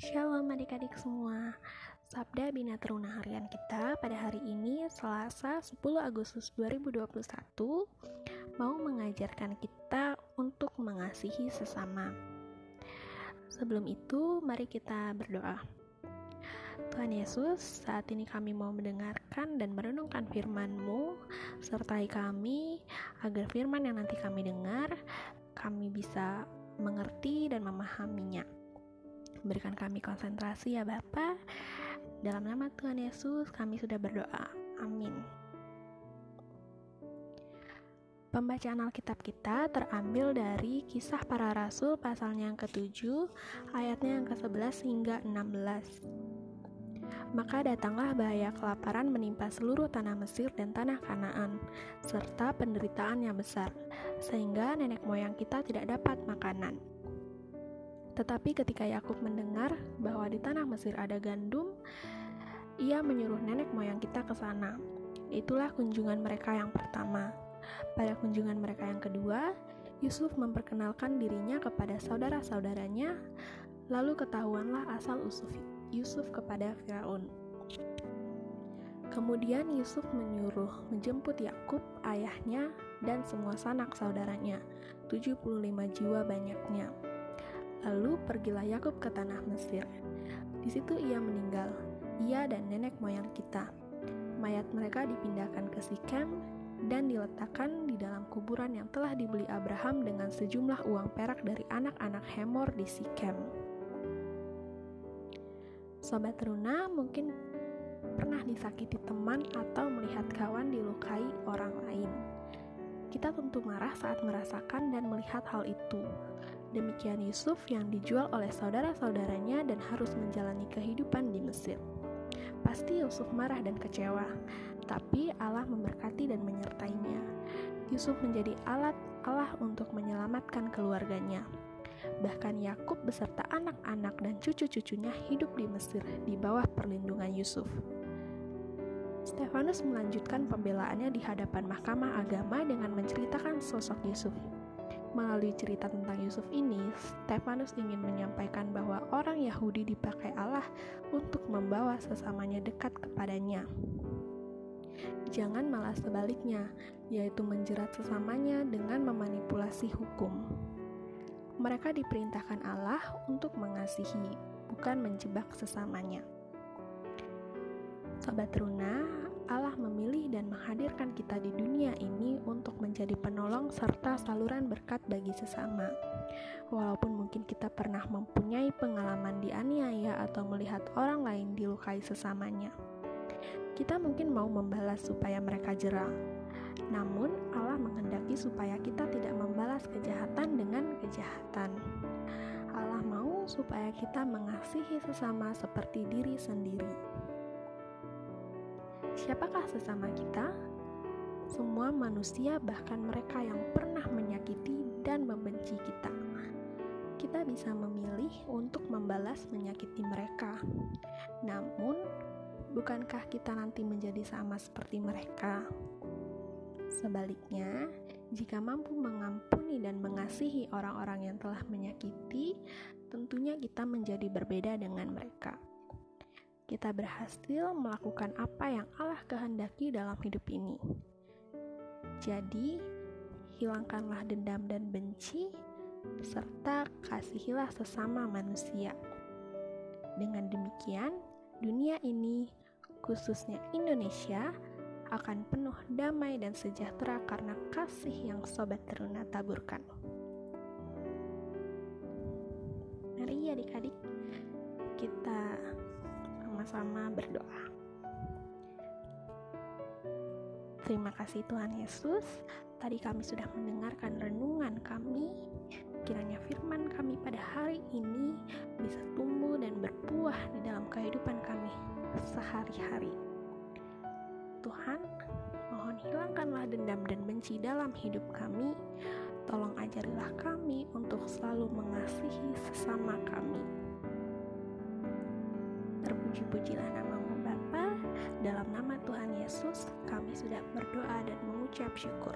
Shalom adik-adik semua. Sabda Bina Teruna harian kita pada hari ini Selasa 10 Agustus 2021 Mau mengajarkan kita untuk mengasihi sesama. Sebelum itu mari kita berdoa. Tuhan Yesus, saat ini kami mau mendengarkan dan merenungkan firman-Mu, sertai kami agar firman yang nanti kami dengar, kami bisa mengerti dan memahaminya. Berikan kami konsentrasi ya Bapa. Dalam nama Tuhan Yesus kami sudah berdoa. Amin. Pembacaan Alkitab kita terambil dari Kisah Para Rasul pasalnya yang ke-7, ayatnya yang ke-11 hingga 16. Maka datanglah bahaya kelaparan menimpa seluruh tanah Mesir dan tanah Kanaan, serta penderitaan yang besar, sehingga nenek moyang kita tidak dapat makanan. Tetapi ketika Yakub mendengar bahwa di tanah Mesir ada gandum, ia menyuruh nenek moyang kita ke sana. Itulah kunjungan mereka yang pertama. Pada kunjungan mereka yang kedua, Yusuf memperkenalkan dirinya kepada saudara-saudaranya, lalu ketahuanlah asal Yusuf, Yusuf kepada Firaun. Kemudian Yusuf menyuruh menjemput Yakub, ayahnya, dan semua sanak saudaranya, 75 jiwa banyaknya. Lalu pergilah Yakub ke tanah Mesir. Di situ ia meninggal, ia dan nenek moyang kita. Mayat mereka dipindahkan ke Sikem dan diletakkan di dalam kuburan yang telah dibeli Abraham dengan sejumlah uang perak dari anak-anak Hemor di Sikem. Sobat Runa mungkin pernah disakiti teman atau melihat kawan dilukai orang lain. Kita tentu marah saat merasakan dan melihat hal itu. Demikian Yusuf yang dijual oleh saudara-saudaranya dan harus menjalani kehidupan di Mesir. Pasti Yusuf marah dan kecewa, tapi Allah memberkati dan menyertainya. Yusuf menjadi alat Allah untuk menyelamatkan keluarganya. Bahkan Yakub beserta anak-anak dan cucu-cucunya hidup di Mesir di bawah perlindungan Yusuf. Stefanus melanjutkan pembelaannya di hadapan Mahkamah Agama dengan menceritakan sosok Yusuf. Melalui cerita tentang Yusuf ini, Stefanus ingin menyampaikan bahwa orang Yahudi dipakai Allah untuk membawa sesamanya dekat kepadanya. Jangan malah sebaliknya, yaitu menjerat sesamanya dengan memanipulasi hukum. Mereka diperintahkan Allah untuk mengasihi, bukan menjebak sesamanya. Sobat Runa, Allah memilih dan menghadirkan kita di dunia ini untuk menjadi penolong serta saluran berkat bagi sesama. Walaupun mungkin kita pernah mempunyai pengalaman dianiaya atau melihat orang lain dilukai sesamanya. Kita mungkin mau membalas supaya mereka jerah. Namun, Allah menghendaki supaya kita tidak membalas kejahatan dengan kejahatan. Allah mau supaya kita mengasihi sesama seperti diri sendiri. Siapakah sesama kita? Semua manusia, bahkan mereka yang pernah menyakiti dan membenci kita. Kita bisa memilih untuk membalas menyakiti mereka. Namun, bukankah kita nanti menjadi sama seperti mereka? Sebaliknya, jika mampu mengampuni dan mengasihi orang-orang yang telah menyakiti, tentunya kita menjadi berbeda dengan mereka kita berhasil melakukan apa yang Allah kehendaki dalam hidup ini. Jadi, hilangkanlah dendam dan benci, serta kasihilah sesama manusia. Dengan demikian, dunia ini, khususnya Indonesia, akan penuh damai dan sejahtera karena kasih yang Sobat Teruna taburkan. Mari adik-adik, sama-sama berdoa. Terima kasih Tuhan Yesus. Tadi kami sudah mendengarkan renungan kami. Kiranya firman kami pada hari ini bisa tumbuh dan berbuah di dalam kehidupan kami sehari-hari. Tuhan, mohon hilangkanlah dendam dan benci dalam hidup kami. Tolong ajarilah kami untuk selalu mengasihi Terpuji-pujilah namamu Bapa. Dalam nama Tuhan Yesus, kami sudah berdoa dan mengucap syukur.